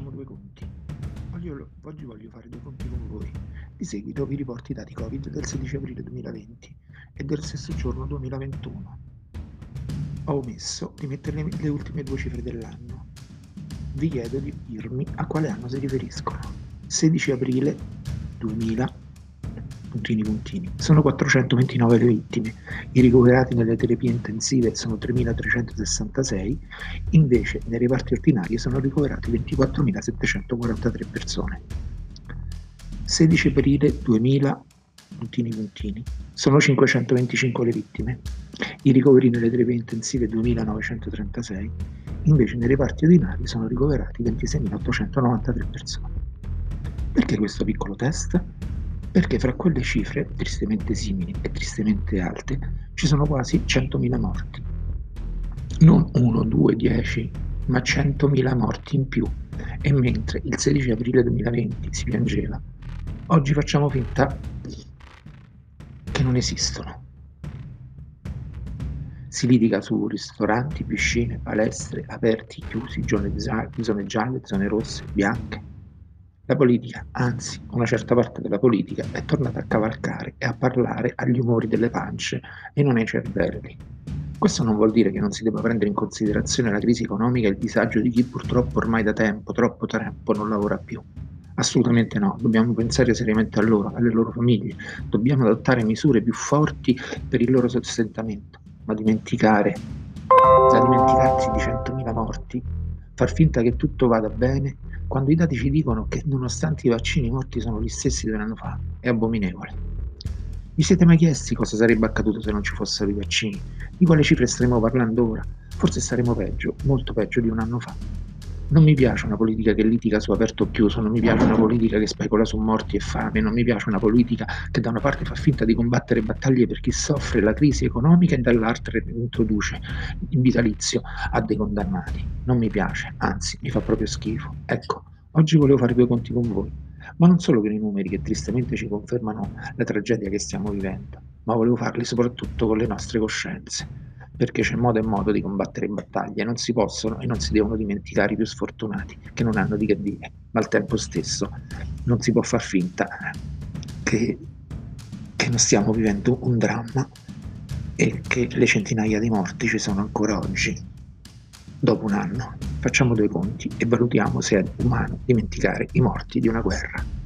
due conti. Oggi, oggi voglio fare due conti con voi. Di seguito vi riporto i dati Covid del 16 aprile 2020 e del stesso giorno 2021. Ho omesso di mettere le ultime due cifre dell'anno. Vi chiedo di dirmi a quale anno si riferiscono. 16 aprile 2020 puntini puntini. Sono 429 le vittime, i ricoverati nelle terapie intensive sono 3.366, invece nei reparti ordinari sono ricoverati 24.743 persone. 16 aprile 2000 puntini puntini. Sono 525 le vittime, i ricoveri nelle terapie intensive 2.936, invece nei reparti ordinari sono ricoverati 26.893 persone. Perché questo piccolo test? Perché fra quelle cifre, tristemente simili e tristemente alte, ci sono quasi 100.000 morti. Non 1, 2, 10, ma 100.000 morti in più. E mentre il 16 aprile 2020 si piangeva, oggi facciamo finta che non esistono. Si litiga su ristoranti, piscine, palestre, aperti, chiusi, zone gialle, zone rosse, bianche, la politica, anzi una certa parte della politica, è tornata a cavalcare e a parlare agli umori delle pance e non ai cervelli. Questo non vuol dire che non si debba prendere in considerazione la crisi economica e il disagio di chi purtroppo ormai da tempo, troppo tempo, non lavora più. Assolutamente no, dobbiamo pensare seriamente a loro, alle loro famiglie, dobbiamo adottare misure più forti per il loro sostentamento, ma dimenticare, da dimenticarsi di 100.000 morti, far finta che tutto vada bene quando i dati ci dicono che nonostante i vaccini i morti sono gli stessi di un anno fa, è abominevole. Vi siete mai chiesti cosa sarebbe accaduto se non ci fossero i vaccini? Di quale cifre staremo parlando ora? Forse saremo peggio, molto peggio di un anno fa. Non mi piace una politica che litiga su aperto o chiuso, non mi piace una politica che specula su morti e fame, non mi piace una politica che da una parte fa finta di combattere battaglie per chi soffre la crisi economica e dall'altra introduce in vitalizio a dei condannati. Non mi piace, anzi mi fa proprio schifo. Ecco, oggi volevo fare due conti con voi, ma non solo con i numeri che tristemente ci confermano la tragedia che stiamo vivendo, ma volevo farli soprattutto con le nostre coscienze perché c'è modo e modo di combattere battaglie, non si possono e non si devono dimenticare i più sfortunati che non hanno di che dire, ma al tempo stesso non si può far finta che, che non stiamo vivendo un dramma e che le centinaia di morti ci sono ancora oggi, dopo un anno. Facciamo due conti e valutiamo se è umano dimenticare i morti di una guerra.